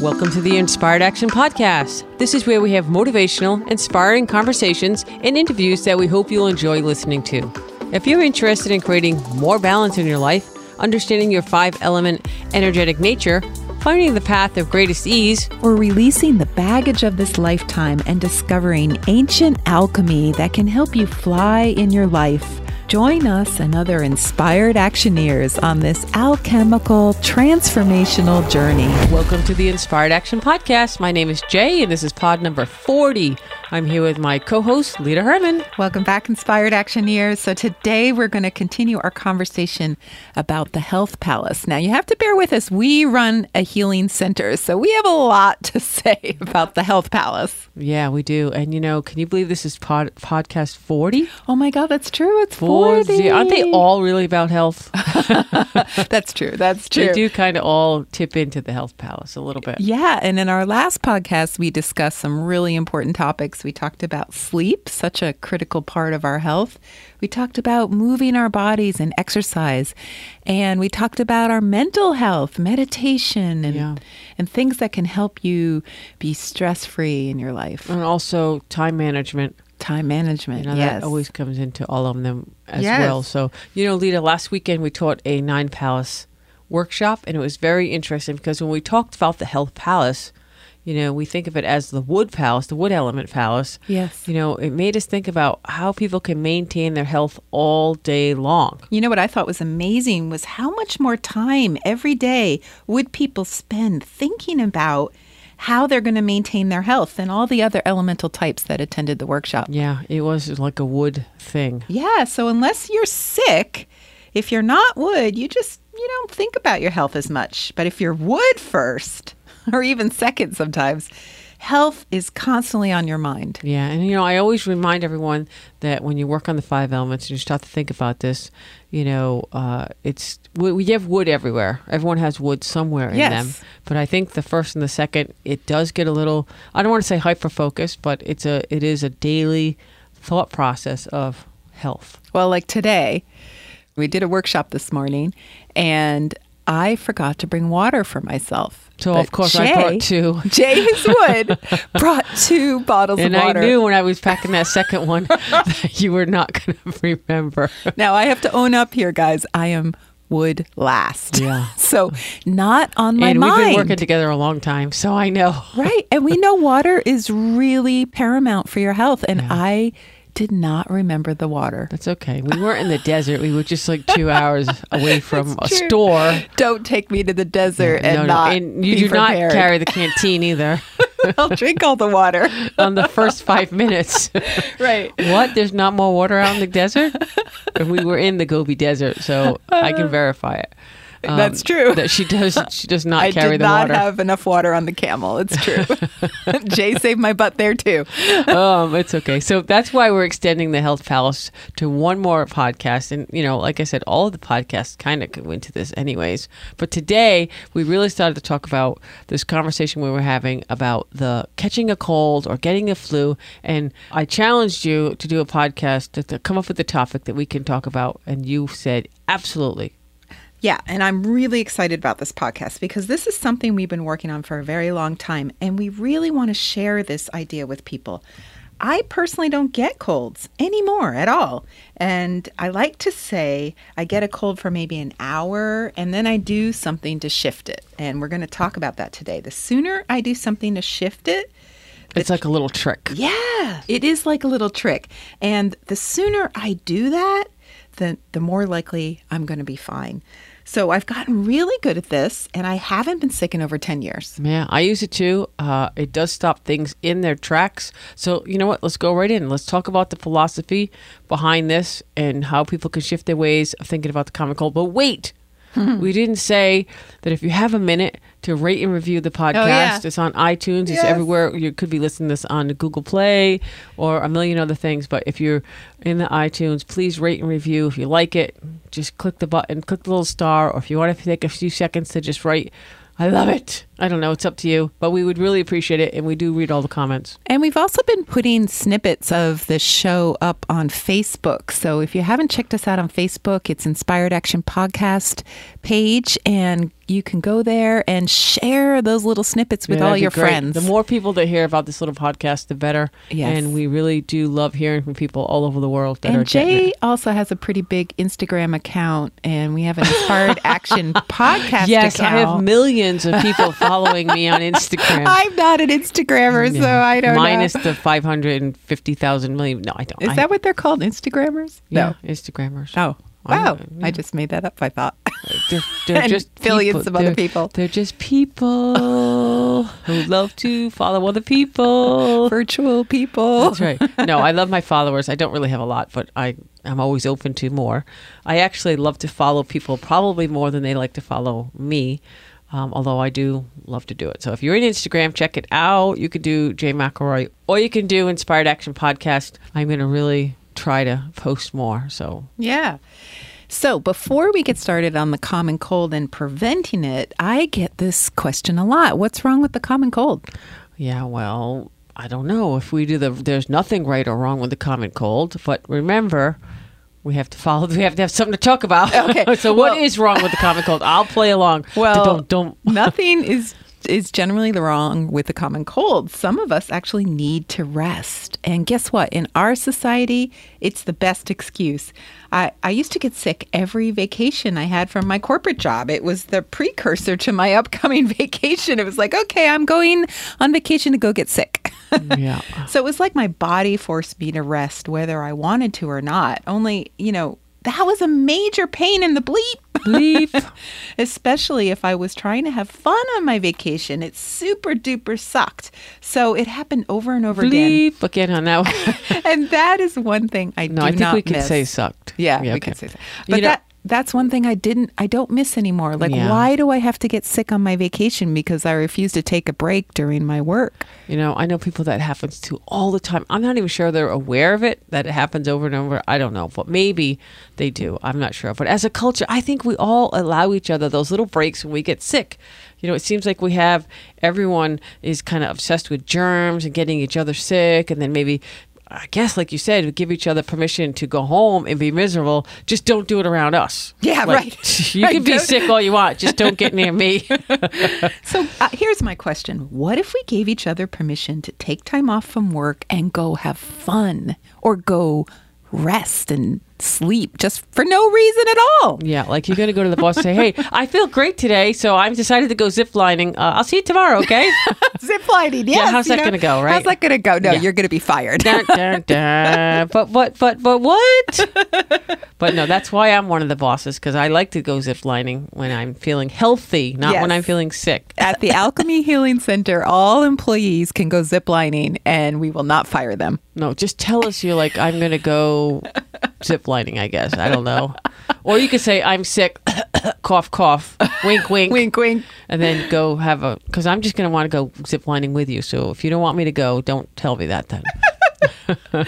Welcome to the Inspired Action Podcast. This is where we have motivational, inspiring conversations and interviews that we hope you'll enjoy listening to. If you're interested in creating more balance in your life, understanding your five element energetic nature, finding the path of greatest ease, or releasing the baggage of this lifetime and discovering ancient alchemy that can help you fly in your life. Join us and other inspired actioneers on this alchemical transformational journey. Welcome to the Inspired Action Podcast. My name is Jay, and this is pod number 40. I'm here with my co host, Lita Herman. Welcome back, Inspired Actioneers. So, today we're going to continue our conversation about the Health Palace. Now, you have to bear with us. We run a healing center, so we have a lot to say about the Health Palace. Yeah, we do. And you know, can you believe this is pod, podcast 40? Oh my God, that's true. It's 40. 40. Aren't they all really about health? that's true. That's true. They do kind of all tip into the Health Palace a little bit. Yeah. And in our last podcast, we discussed some really important topics. We talked about sleep, such a critical part of our health. We talked about moving our bodies and exercise. And we talked about our mental health, meditation, and, yeah. and things that can help you be stress free in your life. And also time management. Time management. You know, yes. that always comes into all of them as yes. well. So, you know, Lita, last weekend we taught a nine palace workshop and it was very interesting because when we talked about the health palace, you know, we think of it as the wood palace, the wood element palace. Yes. You know, it made us think about how people can maintain their health all day long. You know what I thought was amazing was how much more time every day would people spend thinking about how they're going to maintain their health and all the other elemental types that attended the workshop. Yeah, it was like a wood thing. Yeah, so unless you're sick, if you're not wood, you just you don't think about your health as much. But if you're wood first, or even second sometimes. Health is constantly on your mind. Yeah. And, you know, I always remind everyone that when you work on the five elements, and you start to think about this, you know, uh, it's, we, we have wood everywhere. Everyone has wood somewhere in yes. them. But I think the first and the second, it does get a little, I don't want to say hyper focused, but it's a, it is a daily thought process of health. Well, like today, we did a workshop this morning and I forgot to bring water for myself. So but of course Jay, I brought two. James Wood brought two bottles and of water. And I knew when I was packing that second one that you were not going to remember. Now I have to own up here, guys. I am wood last. Yeah. So not on my mind. and mind. we've been working together a long time, so I know. right. And we know water is really paramount for your health. And yeah. I did not remember the water. That's okay. We weren't in the desert. We were just like two hours away from a store. Don't take me to the desert and no, no. not. And you do prepared. not carry the canteen either. I'll drink all the water on the first five minutes. right. What? There's not more water out in the desert? We were in the Gobi Desert, so I can uh-huh. verify it. Um, That's true. That she does. She does not I carry the water. I did not have enough water on the camel. It's true. Jay saved my butt there too. um, it's okay. So that's why we're extending the Health Palace to one more podcast. And you know, like I said, all of the podcasts kind of go into this, anyways. But today we really started to talk about this conversation we were having about the catching a cold or getting a flu. And I challenged you to do a podcast to, to come up with a topic that we can talk about, and you said absolutely. Yeah, and I'm really excited about this podcast because this is something we've been working on for a very long time, and we really want to share this idea with people. I personally don't get colds anymore at all. And I like to say I get a cold for maybe an hour and then I do something to shift it. And we're going to talk about that today. The sooner I do something to shift it, it's like a little trick. Yeah, it is like a little trick. And the sooner I do that, the, the more likely I'm going to be fine. So I've gotten really good at this, and I haven't been sick in over 10 years. Yeah, I use it too. Uh, it does stop things in their tracks. So, you know what? Let's go right in. Let's talk about the philosophy behind this and how people can shift their ways of thinking about the common cold. But wait, we didn't say that if you have a minute to rate and review the podcast, oh, yeah. it's on iTunes, yes. it's everywhere. You could be listening to this on Google Play or a million other things. But if you're in the iTunes, please rate and review. If you like it, just click the button, click the little star, or if you want to take a few seconds to just write I love it. I don't know. It's up to you, but we would really appreciate it. And we do read all the comments. And we've also been putting snippets of the show up on Facebook. So if you haven't checked us out on Facebook, it's Inspired Action Podcast page and you can go there and share those little snippets with Yeah, all your friends. The more people that hear about this little podcast, the better. Yes. And we really do love hearing from people all over the world that and Jay also has a pretty big Instagram account, and we have an Inspired Action podcast Yes, I have millions of people following me on Instagram. I'm not an Instagrammer, so I don't Minus know. the 550,000 million. No, I don't. Is I- that what they're called? Instagrammers? Yeah, Instagrammers. Oh. I Wow. I yeah. just made that up, I thought. They're, they're And just billions people. of other They're- people. They're just people who love to follow other people. Virtual people. That's right. No, I love my followers. I don't really have a lot, but I I'm always open to more. I actually love to follow people probably more than they like to follow me. Um, although I do love to do it. So if you're in Instagram, check it out. You could do Jay McElroy or you can do Inspired Action Podcast. I'm going to really try to post more. So Yeah. So before we get started on the common cold and preventing it, I get this question a lot. What's wrong with the common cold? Yeah, well, I don't know if we do the. There's nothing right or wrong with the common cold, but remember, we have to follow. We have to have something to talk about. Okay, so what well- is wrong with the common cold? I'll play along. Well, don't don't. nothing is is generally the wrong with the common cold. Some of us actually need to rest. And guess what? In our society, it's the best excuse. I, I used to get sick every vacation I had from my corporate job. It was the precursor to my upcoming vacation. It was like, okay, I'm going on vacation to go get sick. Yeah. So it was like my body forced me to rest whether I wanted to or not. Only, you know, that was a major pain in the bleep. Bleep. Especially if I was trying to have fun on my vacation. It super duper sucked. So it happened over and over again. Leave again on that one. And that is one thing I No, do I think we could miss. say sucked. Yeah, we okay. can say that. You But know- that that's one thing I didn't I don't miss anymore. Like Yeah. why do I have to get sick on my vacation because I refuse to take a break during my work? You know, I know people that happens to all the time. I'm not even sure they're aware of it, that it happens over and over. I don't know, but maybe they do. I'm not sure. But as a culture, I think we all allow each other those little breaks when we get sick. You know, it seems like we have everyone is kind of obsessed with germs and getting each other sick, and then maybe. I guess, like you said, we give each other permission to go home and be miserable. Just don't do it around us. Yeah, Like, right. You Right, can be don't- sick all you want. Just don't get near me. So uh, here's my question. What if we gave each other permission to take time off from work and go have fun or go rest and sleep just for no reason at all? Yeah, like you're going to go to the boss and say, "Hey, I feel great today, so I've decided to go zip lining. Uh, I'll see you tomorrow, okay?" Zip lining, yes. how's you that gonna go, right? How's that going to go? No, Yeah. you're going to be fired. dun, dun, dun. But but but but what? but no, that's why I'm one of the bosses because I like to go zip lining when I'm feeling healthy, not when I'm feeling sick. At the Alchemy Healing Center, all employees can go zip lining and we will not fire them. No, just tell us you're like I'm going to go zip lining. I guess I don't know, or you could say I'm sick, cough cough, wink wink, Wink, wink. and then go have a because I'm just going to want to go zip lining with you. So if you don't want me to go, don't tell me that then. All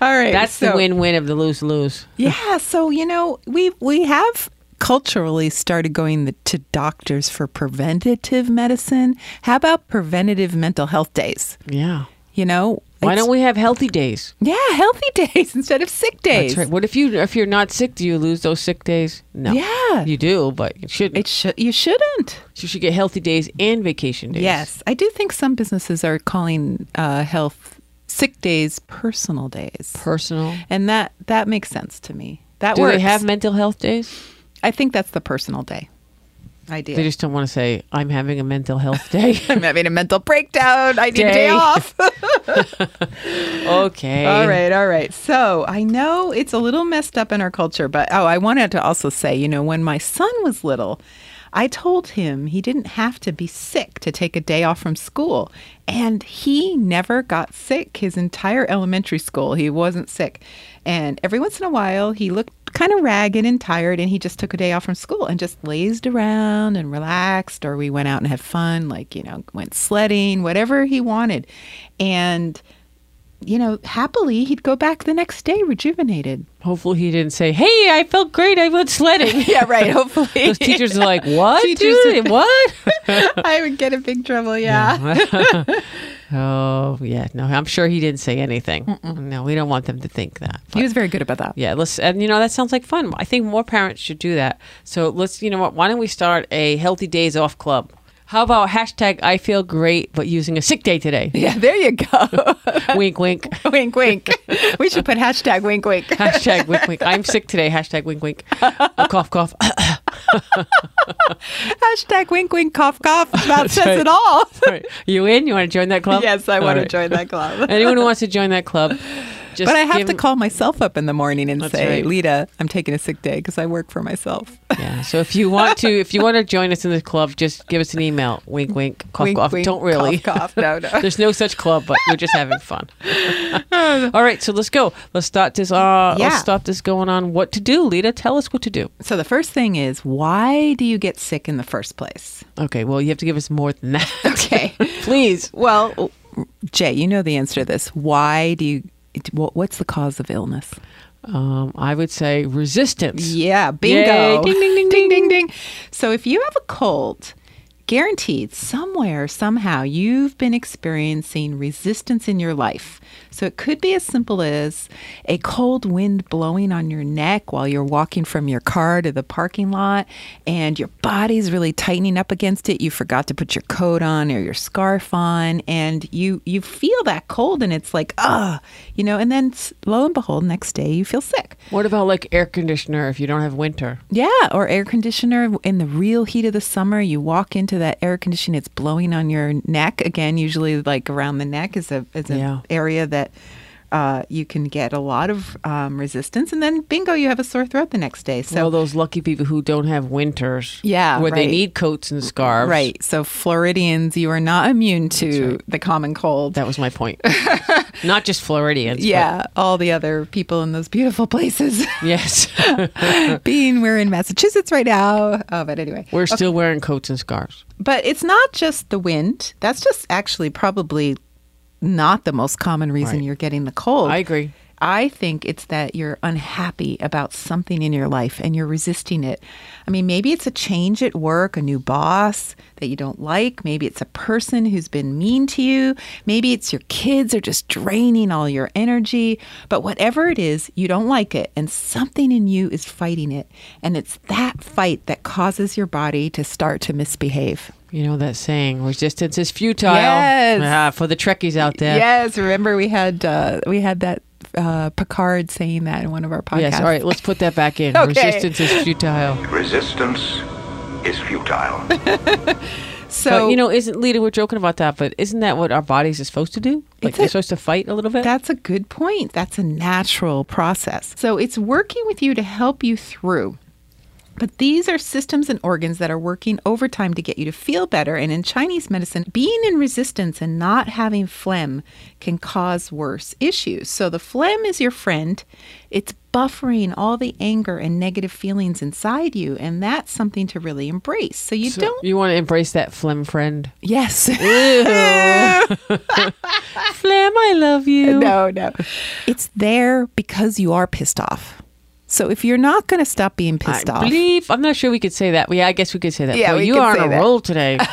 right. That's the win-win of the lose-lose. Yeah, so you know, we we have culturally started going the, to doctors for preventative medicine. How about preventative mental health days? Yeah. You know, Why don't we have healthy days? Yeah, healthy days instead of sick days. That's right. What if you if you're not sick? Do you lose those sick days? No. Yeah. You do, but you shouldn't. It should you shouldn't. you should get healthy days and vacation days. Yes, I do think some businesses are calling uh, health sick days personal days, Personal. and that that makes sense to me. That Do works. they have mental health days? I think that's the personal day idea. They just don't want to say I'm having a mental health day. I'm having a mental breakdown. I need a day Day. off. okay. All right, all right. So I know it's a little messed up in our culture, but oh, I wanted to also say, you know, when my son was little, I told him he didn't have to be sick to take a day off from school. And he never got sick his entire elementary school. He wasn't sick. And every once in a while, he looked kind of ragged and tired, and he just took a day off from school and just lazed around and relaxed. Or we went out and had fun, like, you know, went sledding, whatever he wanted. And you know, happily he'd go back the next day rejuvenated. Hopefully he didn't say, "Hey, I felt great. I went sledding." Yeah, right. Hopefully. Those teachers are like, "What, Teachers- dude? What?" I would get in big trouble, yeah. Oh yeah, no, I'm sure he didn't say anything. No, we don't want them to think that. He was very good about that. Yeah, let's and you know that sounds like fun. I think more parents should do that. So let's you know what? Why don't we start a healthy days off club? How about hashtag I feel great, but using a sick day today? Yeah, there you go. wink, wink. wink, wink. We should put hashtag wink, wink. Hashtag wink, wink. I'm sick today. Hashtag wink, wink. Uh, cough, cough. hashtag wink, wink, cough, cough. That says right. it all. Right. You in? You want to join that club? Yes, I All want to join that club. Anyone who wants to join that club, just But I have give to call myself up in the morning and That's say, right. Lita, I'm taking a sick day because I work for myself. Yeah. So if you want to, if you want to join us in the club, just give us an email. Wink, wink. Cough, Wink, cough. wink, Don't really. cough, cough. No, no. There's no such club, but we're just having fun. All right. So let's go. Let's start this. Uh, Yeah. Let's start this going on. What to do, Lita? Tell us what to do. So the first thing is, why do you get sick in the first place? Okay. Well, you have to give us more than that. Okay. Please. well, Jay, you know the answer to this. Why do you? What- What's the cause of illness? Um, I would say resistance. Yeah, bingo. Ding, ding, ding, ding, ding, ding. So if you have a cold, guaranteed somewhere, somehow, you've been experiencing resistance in your life. So it could be as simple as a cold wind blowing on your neck while you're walking from your car to the parking lot, and your body's really tightening up against it. You forgot to put your coat on or your scarf on, and you you feel that cold, and it's like ah, you know. And then lo and behold, next day you feel sick. What about like air conditioner if you don't have winter? Yeah, or air conditioner in the real heat of the summer. You walk into that air conditioning, it's blowing on your neck. Again, usually like around the neck is a is an Yeah. area that uh, you can get a lot of um, resistance, and then bingo, you have a sore throat the next day. So So those lucky people who don't have winters, Yeah, where they need coats and scarves, right, so Floridians, you are not immune to the common cold. That was my point. Not just Floridians. but- yeah, all the other people in those beautiful places. yes. Being we're in Massachusetts right now, oh, but anyway, We're still wearing coats and scarves. But it's not just the wind. That's just actually probably not the most common reason Right. you're getting the cold. I agree. I think it's that you're unhappy about something in your life and you're resisting it. I mean, maybe it's a change at work, a new boss that you don't like. Maybe it's a person who's been mean to you. Maybe it's your kids are just draining all your energy. But whatever it is, you don't like it and something in you is fighting it. And it's that fight that causes your body to start to misbehave. You know that saying, resistance is futile. Yes. Ah, for the Trekkies out there. Yes, remember we had uh, we had that uh, Picard saying that in one of our podcasts. Yes. All right. Let's put that back in. Okay. Resistance is futile. Resistance is futile. So but you know, isn't Lita? We're joking about that, but isn't that what our bodies are supposed to do? Like It's they're a- supposed to fight a little bit. That's a good point. That's a natural process. So it's working with you to help you through. But these are systems and organs that are working overtime to get you to feel better. And in Chinese medicine, being in resistance and not having phlegm can cause worse issues. So the phlegm is your friend. It's buffering all the anger and negative feelings inside you. And that's something to really embrace. So you So don't. You want to embrace that phlegm friend. Yes. Phlegm, I love you. no, no. It's there because you are pissed off. So if you're not going to stop being pissed I off, believe I'm not sure we could say that. Yeah, I guess we could say that. Yeah, Boy, you are on a that. roll today.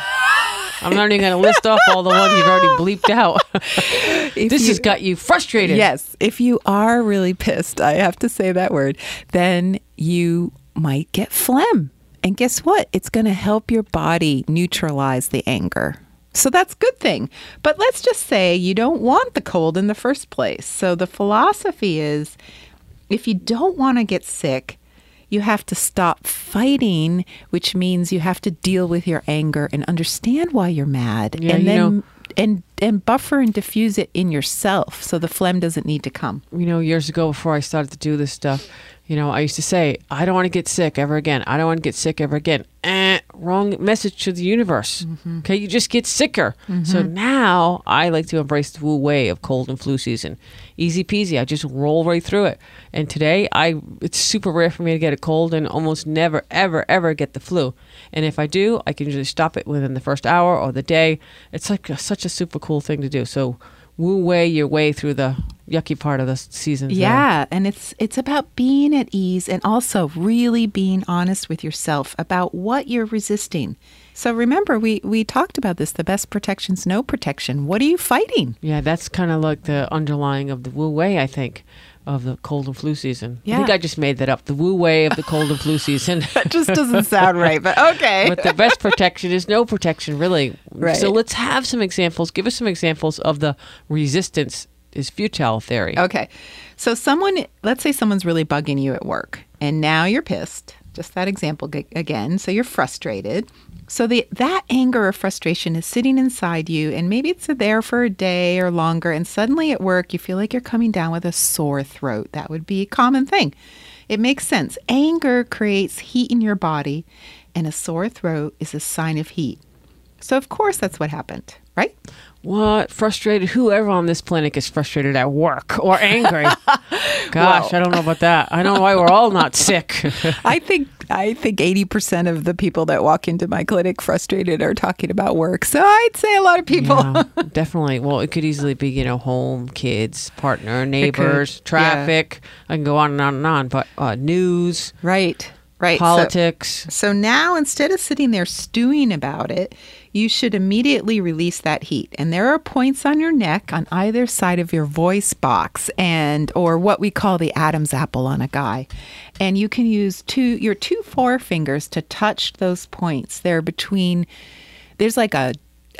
I'm not even going to list off all the ones you've already bleeped out. this you- has got you frustrated. Yes, if you are really pissed, I have to say that word, then you might get phlegm. And guess what? It's going to help your body neutralize the anger. So that's a good thing. But let's just say you don't want the cold in the first place. So the philosophy is if you don't want to get sick, you have to stop fighting, which means you have to deal with your anger and understand why you're mad. Yeah, and you then know- and and buffer and diffuse it in yourself so the phlegm doesn't need to come. you know, years ago before I started to do this stuff, you know, I used to say, I don't want to get sick ever again. I don't want to get sick ever again. Eh, wrong message to the universe. Mm-hmm. Okay, you just get sicker. So now I like to embrace the Wu Wei of cold and flu season. Easy peasy. I just roll right through it. And today, I it's super rare for me to get a cold and almost never, ever, ever get the flu. And if I do, I can usually stop it within the first hour or the day. It's like a, such a super cool thing to do. So Wu Wei your way through the yucky part of the season. there. Yeah, and it's it's about being at ease and also really being honest with yourself about what you're resisting So remember, we we talked about this. The best protection's no protection. What are you fighting? Yeah, that's kind of like the underlying of the Wu Wei, I think, of the cold and flu season. Yeah. I think I just made that up. The Wu Wei of the cold and flu season. That just doesn't sound right, but okay. but the best protection is no protection, really. Right. So let's have some examples. Give us some examples of the resistance is futile theory. Okay. So someone, let's say someone's really bugging you at work and now you're pissed. Just that example g- again. So you're frustrated. So the that anger or frustration is sitting inside you and maybe it's there for a day or longer and suddenly at work you feel like you're coming down with a sore throat. That would be a common thing. It makes sense. Anger creates heat in your body and a sore throat is a sign of heat. So of course that's what happened, right? What frustrated? Whoever on this planet gets frustrated at work or angry. Gosh, I don't know about that. I don't know why we're all not sick. I think I think eighty percent of the people that walk into my clinic frustrated are talking about work. So I'd say a lot of people. Yeah, definitely. Well, it could easily be, you know, home, kids, partner, neighbors, yeah. traffic. I can go on and on and on. But uh, news, right, right. So- politics. So, now instead of sitting there stewing about it, you should immediately release that heat. And there are points on your neck on either side of your voice box and or what we call the Adam's apple on a guy. And you can use two your two forefingers to touch those points. They're between there's like a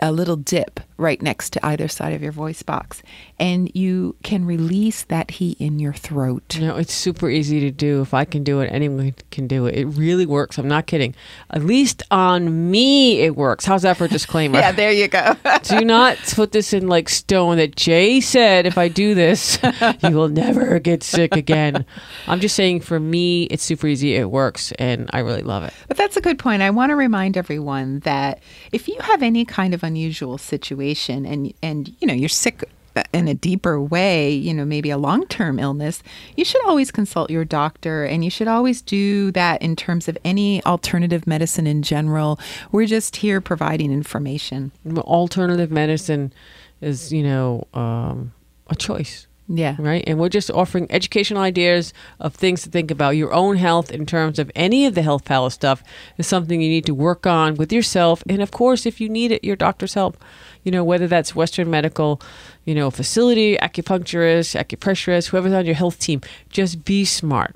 a little dip right next to either side of your voice box and you can release that heat in your throat. You know, it's super easy to do. If I can do it, anyone can do it. It really works. I'm not kidding. At least on me, it works. How's that for a disclaimer? Yeah, there you go. do not put this in like stone that Jay said if I do this, you will never get sick again. I'm just saying for me, it's super easy. It works and I really love it. But that's a good point. I want to remind everyone that if you have any kind of unusual situation and and you know you're sick in a deeper way, you know, maybe a long-term illness, you should always consult your doctor and you should always do that in terms of any alternative medicine in general. We're just here providing information. Alternative medicine is, you know, um, a choice. Yeah. right? And we're just offering educational ideas of things to think about. Your own health in terms of any of the health palace stuff is something you need to work on with yourself. And of course, if you need it, your doctor's help. You know, whether that's Western medical, you know, facility, acupuncturist, acupressurist, whoever's on your health team, just be smart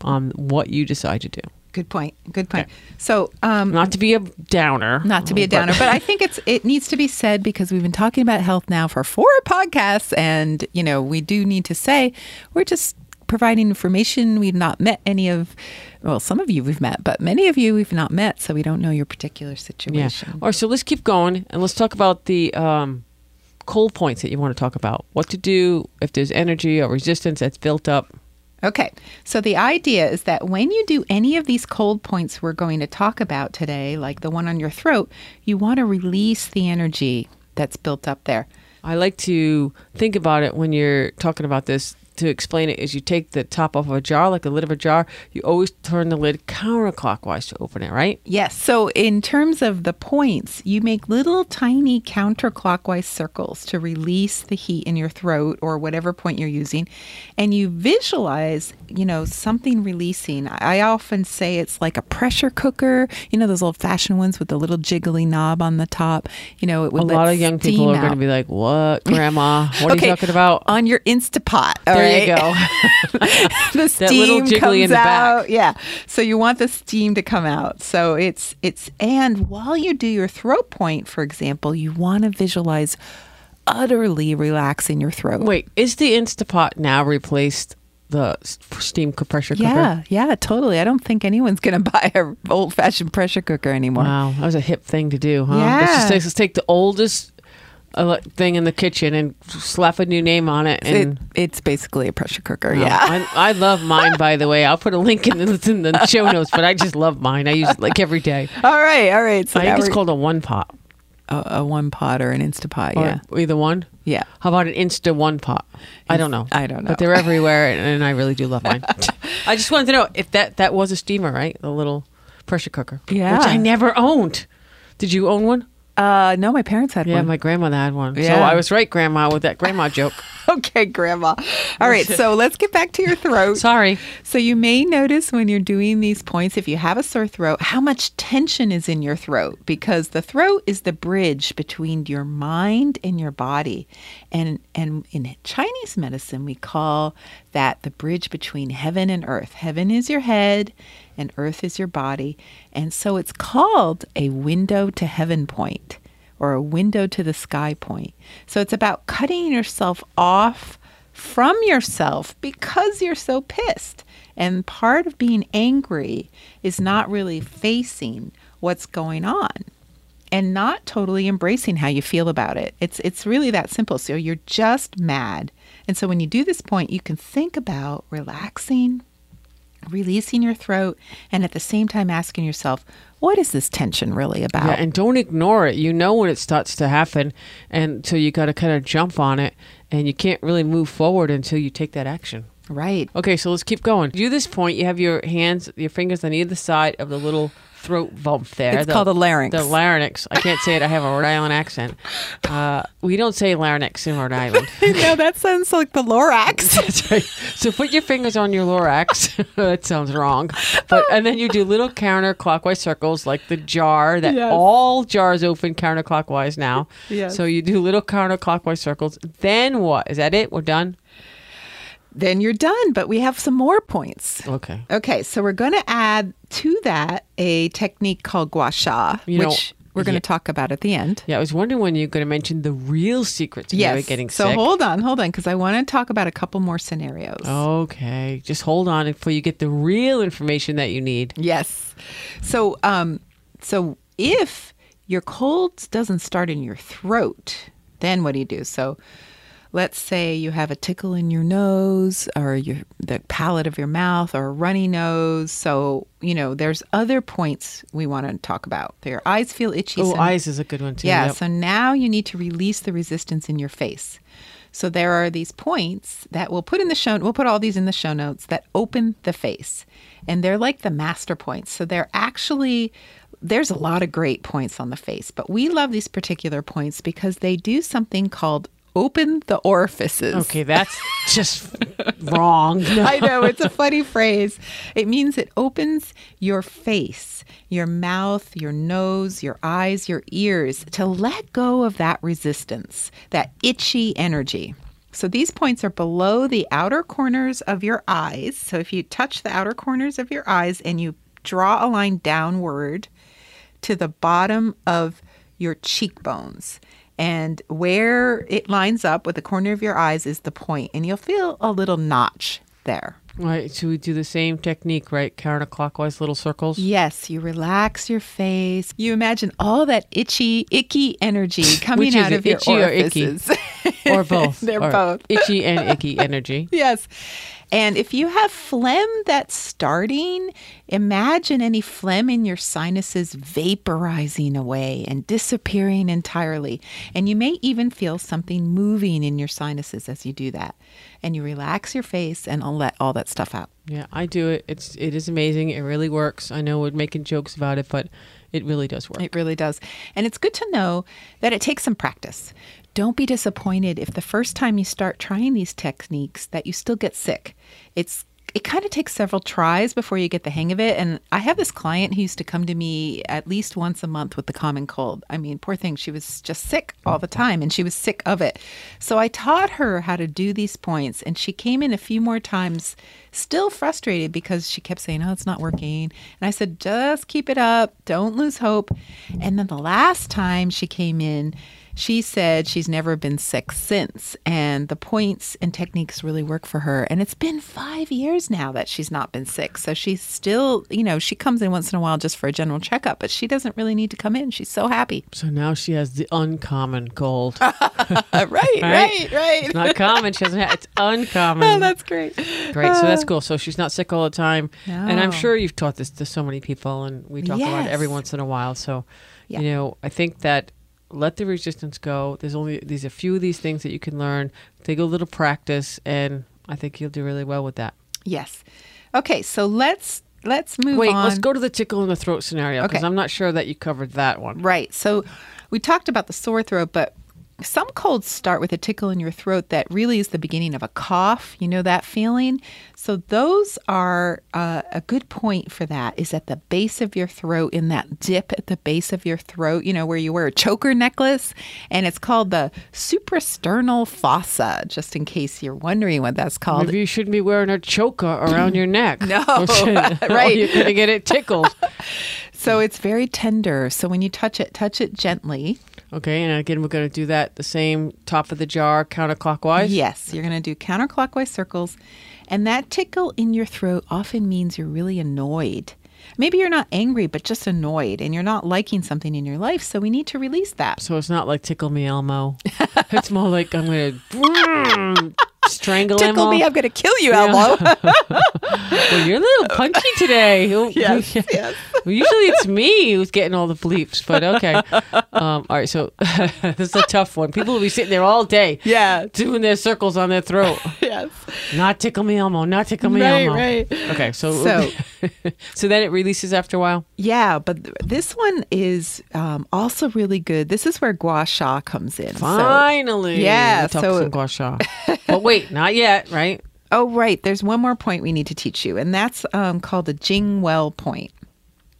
on what you decide to do. Good point. Good point. So, um, Not to be a downer. not to be a downer, but I think it's it needs to be said because we've been talking about health now for four podcasts, and you know we do need to say we're just providing information. We've not met any of, well, some of you we've met, but many of you we've not met, so we don't know your particular situation. Yeah. All right, so let's keep going and let's talk about the um, cold points that you want to talk about. What to do if there's energy or resistance that's built up. Okay, so the idea is that when you do any of these cold points we're going to talk about today, like the one on your throat, you want to release the energy that's built up there. I like to think about it when you're talking about this. To explain it, is you take the top off of a jar, like the lid of a jar. You always turn the lid counterclockwise to open it, right? Yes. So, in terms of the points, you make little tiny counterclockwise circles to release the heat in your throat or whatever point you're using. And you visualize, you know, something releasing. I often say it's like a pressure cooker, you know, those old fashioned ones with the little jiggly knob on the top. You know, it would A lot of young people are going to be like, "What, Grandma? What are Okay, you talking about?" On your Instapot. All there you go. the steam That little comes in the back. out. Yeah. So you want the steam to come out. So it's it's and while you do your throat point, for example, you want to visualize utterly relaxing your throat. Wait, is the Instapot now replaced the steam pressure cooker? Yeah, yeah, totally. I don't think anyone's going to buy a old fashioned pressure cooker anymore. Wow, that was a hip thing to do, huh? Let's, just Yeah. take, let's take the oldest uh, thing in the kitchen and slap a new name on it. It, And it's basically a pressure cooker. Um, yeah. I, I love mine. By the way, I'll put a link in the, in the show notes. But I just love mine. I use it like every day. all right, all right. So I think it's called a one pot. a, a one pot or an Instapot. Or Yeah. either one. Yeah. How about an Insta one pot? I don't know. I don't know. But they're everywhere, and, and I really do love mine. I just wanted to know if that that was a steamer, right? The little pressure cooker. Yeah. Which I never owned. Did you own one? Uh, no, my parents had one. Yeah, one. my grandmother had one. Yeah. So I was right, Grandma, with that grandma joke. okay, Grandma. All right, so let's get back to your throat. Sorry. So you may notice when you're doing these points, if you have a sore throat, how much tension is in your throat because the throat is the bridge between your mind and your body. And and in Chinese medicine, we call that the bridge between heaven and earth. Heaven is your head and earth is your body. And so it's called a window to heaven point or a window to the sky point. So it's about cutting yourself off from yourself because you're so pissed. And part of being angry is not really facing what's going on and not totally embracing how you feel about it. It's it's really that simple. So you're just mad. And so when you do this point, you can think about relaxing, releasing your throat, and at the same time asking yourself, what is this tension really about? Yeah, and don't ignore it. You know when it starts to happen, and so you got to kind of jump on it, and you can't really move forward until you take that action. right. Okay, so let's keep going. Do this point. You have your hands, your fingers on either side of the little throat bump there. It's the, called a larynx. The larynx. I can't say it. I have a Rhode Island accent. Uh, we don't say larynx in Rhode Island. no, that sounds like the Lorax. That's right. So put your fingers on your Lorax. that sounds wrong. But and then you do little counterclockwise circles like the jar that Yes. all jars open counterclockwise now. Yes. So you do little counterclockwise circles. Then what? Is that it? We're done? Then you're done, but we have some more points. Okay. Okay, so we're going to add to that a technique called gua sha, You know, which we're going to talk about at the end. Yeah, I was wondering when you're going to mention the real secret to never getting so sick. So hold on, hold on, because I want to talk about a couple more scenarios. Okay, just hold on until you get the real information that you need. Yes. So, um, so if your cold doesn't start in your throat, then what do you do? So, let's say you have a tickle in your nose or your the palate of your mouth or a runny nose. So, you know, there's other points we want to talk about. Your eyes feel itchy. Oh, so- eyes is a good one too. yeah. Yep. So now you need to release the resistance in your face. So there are these points that we'll put in the show. We'll put all these in the show notes that open the face, and they're like the master points. So they're actually there's a lot of great points on the face, but we love these particular points because they do something called open the orifices. Okay, that's just wrong. I know it's a funny phrase. It means it opens your face, your mouth, your nose, your eyes, your ears to let go of that resistance, that itchy energy. So these points are below the outer corners of your eyes. So if you touch the outer corners of your eyes and you draw a line downward to the bottom of your cheekbones. And where it lines up with the corner of your eyes is the point, and you'll feel a little notch there. Right, so we do the same technique, right? Counterclockwise little circles. Yes, you relax your face. You imagine all that itchy, icky energy coming out of your itchy or orifices. Or both. They're Or both. Itchy and icky energy. Yes. And if you have phlegm that's starting, imagine any phlegm in your sinuses vaporizing away and disappearing entirely. And you may even feel something moving in your sinuses as you do that. And you relax your face and let all that stuff out. Yeah, I do it. It's it is amazing. It really works. I know we're making jokes about it, but it really does work. It really does. And it's good to know that it takes some practice. Don't be disappointed if the first time you start trying these techniques that you still get sick. It's it kind of takes several tries before you get the hang of it. And I have this client who used to come to me at least once a month with the common cold. I mean, poor thing, she was just sick all the time and she was sick of it. So I taught her how to do these points and she came in a few more times still frustrated because she kept saying, "Oh, it's not working." And I said, "Just keep it up. Don't lose hope." And then the last time she came in, she said she's never been sick since, and the points and techniques really work for her. And it's been five years now that she's not been sick. So she's still, you know, she comes in once in a while just for a general checkup, but she doesn't really need to come in. She's so happy. So now she has the uncommon cold. right, right, right. It's not common. She doesn't have. It's uncommon. Oh, that's great. Great. So that's uh, cool. So she's not sick all the time. And I'm sure you've taught this to so many people, and we talk about it every once in a while. So, Yeah. you know, I think that let the resistance go. There's only there's a few of these things that you can learn. Take a little practice, and I think you'll do really well with that. Yes. Okay, so let's let's move Wait, on. let's go to the tickle in the throat scenario because Okay. I'm not sure that you covered that one. Right. So we talked about the sore throat, but some colds start with a tickle in your throat that really is the beginning of a cough. You know that feeling? So, those are uh, a good point for that is at the base of your throat, in that dip at the base of your throat, you know, where you wear a choker necklace. And it's called the suprasternal fossa, just in case you're wondering what that's called. Maybe you shouldn't be wearing a choker around your neck. No, right. You're going to get it tickled. So, it's very tender. So, when you touch it, touch it gently. Okay, and again, we're going to do that the same top of the jar counterclockwise. Yes, you're going to do counterclockwise circles. And that tickle in your throat often means you're really annoyed. Maybe you're not angry, but just annoyed and you're not liking something in your life. So we need to release that. So it's not like tickle me Elmo. it's more like I'm going to strangle Tickle Elmo. me, I'm going to kill you, Elmo. well, you're a little punchy today. yes, yes. Usually it's me who's getting all the bleeps, but okay. Um, all right, so this is a tough one. People will be sitting there all day, Yeah. doing their circles on their throat. yes. Not tickle me Elmo, not tickle me Right, Elmo. right. Okay, so So- so then it releases after a while. Yeah, but th- this one is um, also really good. This is where gua sha comes in. So- Finally, Yeah, talk so- some gua sha. but wait, not yet, right? oh, right. There's one more point we need to teach you, and that's um, called the Jing Well point.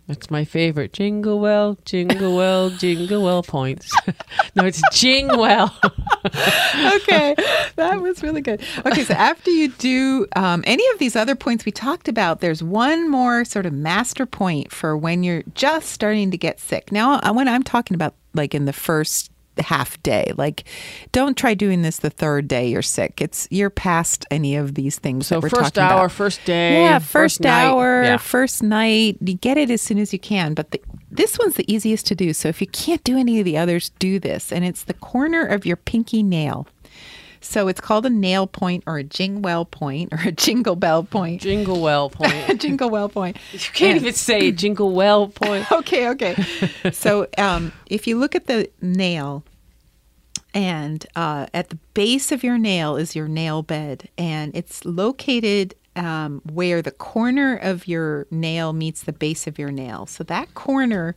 That's my favorite. Jingle well, jingle well, jingle well points. no, it's jing well. okay, that was really good. Okay, so after you do um, any of these other points we talked about, there's one more sort of master point for when you're just starting to get sick. Now, when I'm talking about like in the first half day, like don't try doing this the third day you're sick. It's you're past any of these things. So first hour, about. first day, Yeah, first, night. hour, Yeah. first night. You get it as soon as you can. But the, this one's the easiest to do. So if you can't do any of the others, do this. And it's the corner of your pinky nail. So it's called a nail point or a jingwell point or a jingle bell point. Jingle well point. Jingle well point. You can't even say. Jingle well point. Okay, okay. so um, if you look at the nail, and uh, at the base of your nail is your nail bed, and it's located um, where the corner of your nail meets the base of your nail. So that corner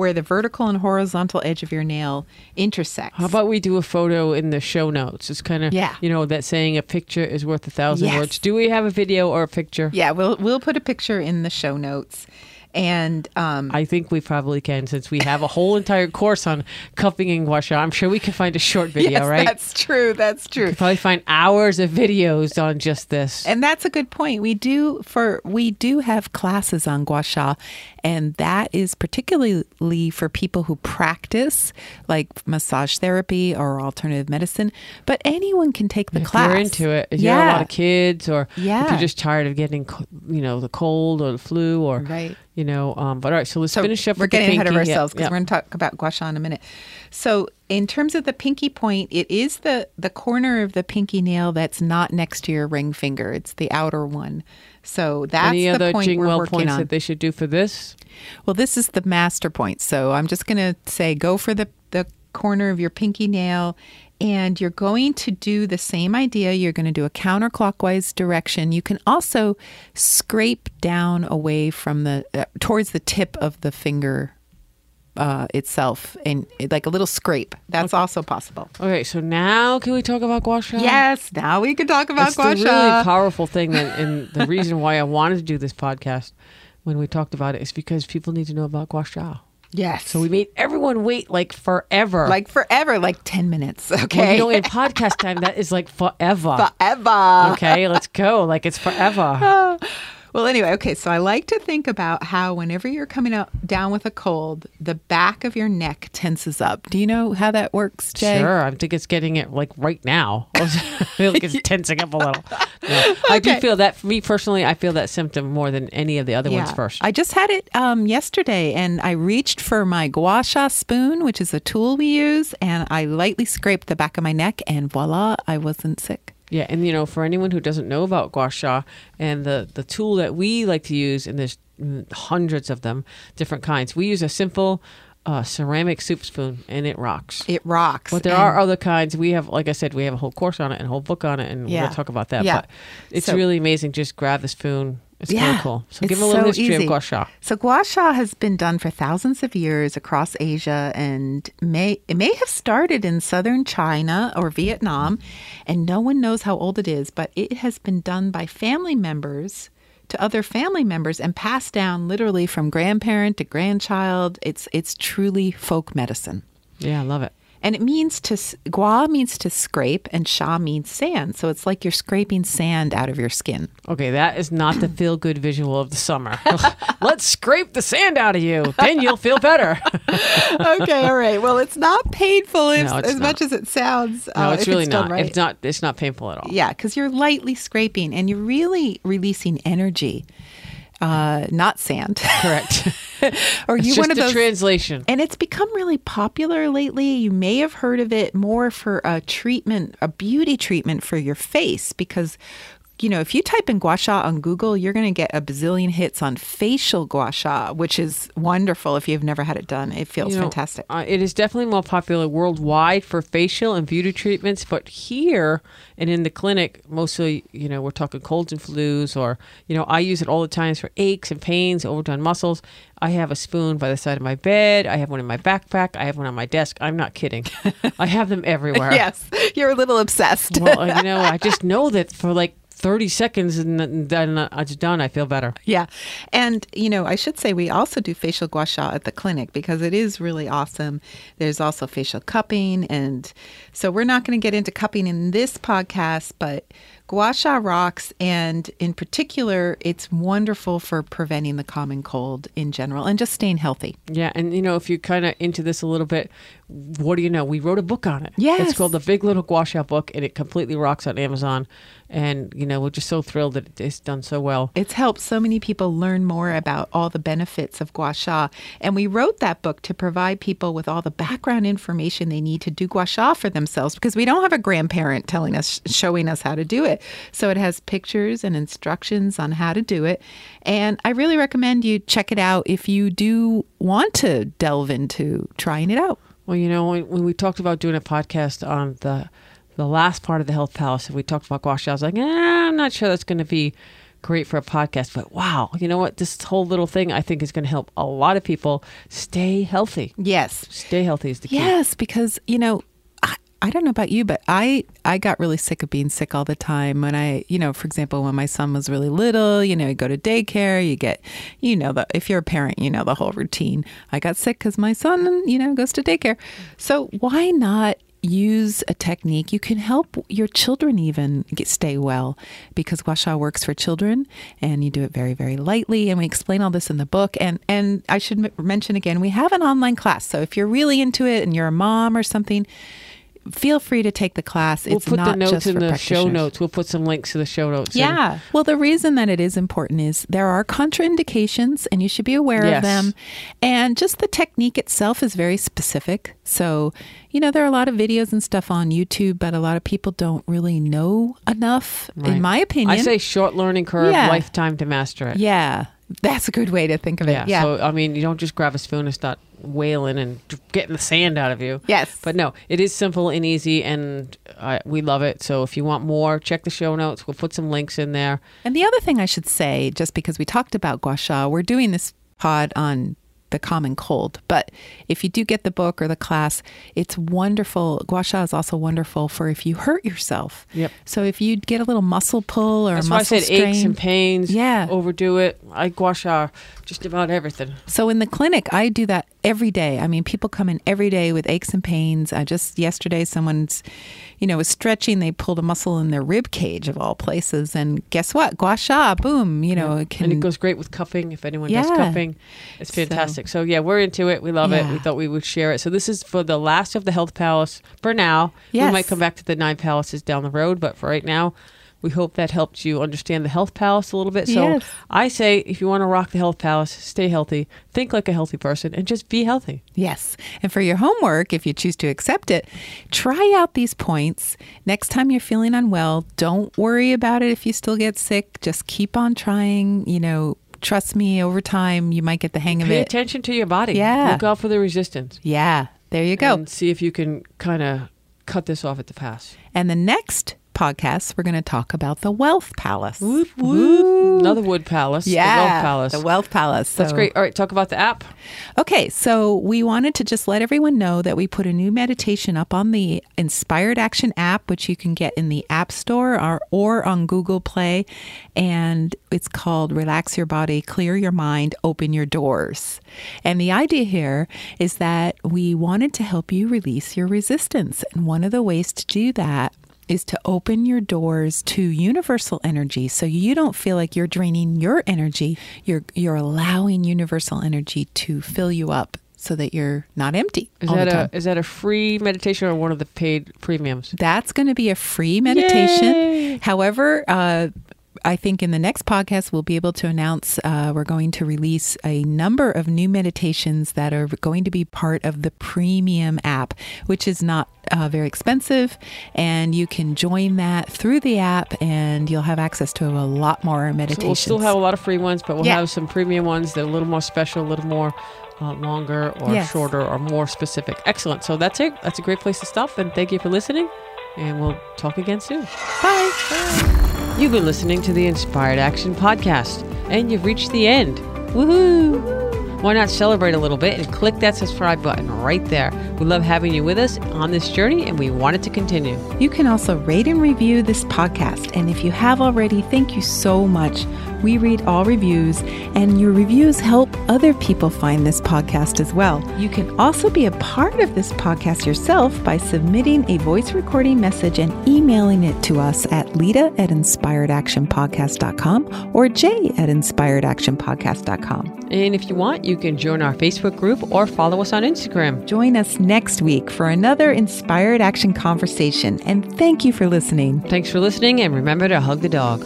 where the vertical and horizontal edge of your nail intersects. How about we do a photo in the show notes? It's kind of, Yeah. you know, that saying a picture is worth a thousand Yes. words. Do we have a video or a picture? yeah, we'll we'll put a picture in the show notes, and um, I think we probably can since we have a whole entire course on cupping and gua sha. I'm sure we can find a short video, yes, right? that's true. That's true. Could probably find hours of videos on just this. And that's a good point. We do for we do have classes on gua sha, and that is particularly for people who practice like massage therapy or alternative medicine. But anyone can take the if class. you're into it, if you have a lot of kids, or yeah. if Yeah. you're just tired of getting, you know, the cold or the flu, or Right. You know. Um, but all right, so let's So finish up. we're getting ahead of ourselves because yeah. we're going to talk about gua sha in a minute. So, in terms of the pinky point, it is the the corner of the pinky nail that's not next to your ring finger. It's the outer one. So that's Any the other point we're Jingwell working points on. that they should do for this? Well, this is the master point. So I'm just going to say go for the, the corner of your pinky nail and you're going to do the same idea. You're going to do a counterclockwise direction. You can also scrape down away from the, uh, towards the tip of the finger uh, itself and like a little scrape. That's also possible. Okay, so now can we talk about gua sha? Yes, now we can talk about That's gua the sha. really powerful thing, that, and the reason why I wanted to do this podcast when we talked about it is because people need to know about gua sha. Yes. So we made everyone wait like forever. like forever, like 10 minutes. Well, Okay. you know, in podcast time, that is like forever. forever. Okay, let's go. Like it's forever. Well, anyway, okay. So I like to think about how whenever you're coming out down with a cold, the back of your neck tenses up. Do you know how that works, Jay? Sure, I think it's getting it like right now. I feel like it's tensing up a little. No, I do feel that for me personally, I feel that symptom more than any of the other ones first. I just had it um, yesterday, and I reached for my gua sha spoon, which is a tool we use, and I lightly scraped the back of my neck, and voila, I wasn't sick. Yeah, and you know, for anyone who doesn't know about gua sha and the the tool that we like to use, and there's hundreds of them, different kinds. We use a simple uh, ceramic soup spoon, and it rocks. It rocks. But there And- are other kinds. We have, like I said, we have a whole course on it and a whole book on it, and Yeah. we'll talk about that. Yeah. But it's So- really amazing. Just grab the spoon, It's kind of cool. So give a little history of gua sha. So gua sha has been done for thousands of years across Asia, and may it may have started in southern China or Vietnam, and no one knows how old it is, but it has been done by family members to other family members and passed down literally from grandparent to grandchild. It's it's truly folk medicine. Yeah, I love it. And it means to, gua means to scrape, and sha means sand. So it's like you're scraping sand out of your skin. Okay, that is not the feel good visual of the summer. Let's scrape the sand out of you. Then you'll feel better. okay, all right. Well, it's not painful if, No, it's as not. much as it sounds. No, uh, it's really done not. right. It's not. It's not painful at all. Yeah, because you're lightly scraping and you're really releasing energy, uh, not sand. Correct. or you one of those. translation. and it's become really popular lately. You may have heard of it more for a treatment, a beauty treatment for your face, because, you know, if you type in gua sha on Google, you're going to get a bazillion hits on facial gua sha, which is wonderful if you've never had it done. It feels You know, fantastic. Uh, it is definitely more popular worldwide for facial and beauty treatments, but here and in the clinic, mostly, you know, we're talking colds and flus, or you know, I use it all the time for aches and pains, overdone muscles. I have a spoon by the side of my bed. I have one in my backpack. I have one on my desk. I'm not kidding. I have them everywhere. Yes, you're a little obsessed. Well, you know, I just know that for like 30 seconds and then uh, it's done. I feel better. Yeah. And, you know, I should say we also do facial gua sha at the clinic because it is really awesome. There's also facial cupping. And so we're not going to get into cupping in this podcast, but gua sha rocks. And in particular, it's wonderful for preventing the common cold in general and just staying healthy. Yeah, and you know, if you're kind of into this a little bit, what do you know? We wrote a book on it. Yes. it's called the Big Little Gua Sha Book, and it completely rocks on Amazon. And you know, we're just so thrilled that it's done so well. It's helped so many people learn more about all the benefits of gua sha. And we wrote that book to provide people with all the background information they need to do gua sha for themselves because we don't have a grandparent telling us, showing us how to do it. So it has pictures and instructions on how to do it. And I really recommend you check it out if you do want to delve into trying it out. Well, you know, when, when we talked about doing a podcast on the the last part of the Health Palace, and we talked about gua sha, I was like, eh, I'm not sure that's going to be great for a podcast. But wow, you know what? This whole little thing I think is going to help a lot of people stay healthy. Yes. Stay healthy is the key. Yes, because you know, I, I don't know about you, but I I got really sick of being sick all the time. When I, you know, for example, when my son was really little, you know, you go to daycare, you get, you know, the if you're a parent, you know the whole routine. I got sick because my son, you know, goes to daycare. So why not? Use a technique. You can help your children even get stay well because gua sha works for children, and you do it very, very lightly. And we explain all this in the book. And and I should m- mention again, we have an online class. So if you're really into it and you're a mom or something, feel free to take the class. We'll it's put the notes in the show notes. We'll put some links to the show notes. Yeah. Well, the reason that it is important is there are contraindications and you should be aware Yes. of them. And just the technique itself is very specific. So, you know, there are a lot of videos and stuff on YouTube, but a lot of people don't really know enough, Right. in my opinion. I say short learning curve, Yeah. lifetime to master it. yeah. That's a good way to think of it. Yeah. Yeah. So I mean, you don't just grab a spoon and start wailing and getting the sand out of you. Yes. But no, it is simple and easy, and I, we love it. So if you want more, check the show notes. We'll put some links in there. And the other thing I should say, just because we talked about gua sha, we're doing this pod on the common cold. But if you do get the book or the class, it's wonderful. Gua sha is also wonderful for if you hurt yourself. Yep. So if you get a little muscle pull or That's a why I muscle said strain, aches and pains. Yeah. Overdo it. I gua sha just about everything. So in the clinic, I do that every day. I mean, people come in every day with aches and pains. I just yesterday, someone's, you know, was stretching. They pulled a muscle in their rib cage of all places, and guess what? Gua sha, boom. You know, it can. and it goes great with cupping. If anyone does Yeah. cupping, it's fantastic. So, yeah, we're into it. We love it. We thought we would share it. So this is for the last of the Health Palace for now. We might come back to the nine palaces down the road, but for right now, we hope that helped you understand the Health Palace a little bit. So Yes. I say, if you want to rock the Health Palace, stay healthy, think like a healthy person, and just be healthy. Yes. And for your homework, if you choose to accept it, try out these points. Next time you're feeling unwell, don't worry about it if you still get sick. Just keep on trying. You know, trust me, over time, you might get the hang of Pay it. Pay attention to your body. Yeah. Look out for the resistance. Yeah. There you go. And see if you can kind of cut this off at the pass. And the next podcast, we're going to talk about the Wealth Palace. Another wood palace. Yeah, The Wealth Palace. The Wealth Palace. That's great. All right, talk about the app. Okay, so we wanted to just let everyone know that we put a new meditation up on the Inspired Action app, which you can get in the App Store or, or on Google Play. And it's called Relax Your Body, Clear Your Mind, Open Your Doors. And the idea here is that we wanted to help you release your resistance. And one of the ways to do that is to open your doors to universal energy so you don't feel like you're draining your energy you're you're allowing universal energy to fill you up so that you're not empty Is that a is that a free meditation or one of the paid premiums? That's going to be a free meditation. Yay! However, uh, I think in the next podcast, we'll be able to announce uh, we're going to release a number of new meditations that are going to be part of the premium app, which is not uh, very expensive. And you can join that through the app, and you'll have access to a lot more So meditations. we'll still have a lot of free ones, but we'll Yeah. have some premium ones that are a little more special, a little more uh, longer or Yes. shorter or more specific. Excellent. So that's it. That's a great place to stop. And thank you for listening. And we'll talk again soon. Bye. You've been listening to the Inspired Action Podcast, and you've reached the end. Woohoo! Why not celebrate a little bit and click that subscribe button right there? We love having you with us on this journey, and we want it to continue. You can also rate and review this podcast. And if you have already, thank you so much. We read all reviews, and your reviews help other people find this podcast as well. You can also be a part of this podcast yourself by submitting a voice recording message and emailing it to us at Lita at inspiredactionpodcast.com or Jay at inspiredactionpodcast.com. And if you want, you can join our Facebook group or follow us on Instagram. Join us next week for another Inspired Action conversation. And thank you for listening. Thanks for listening, and remember to hug the dog.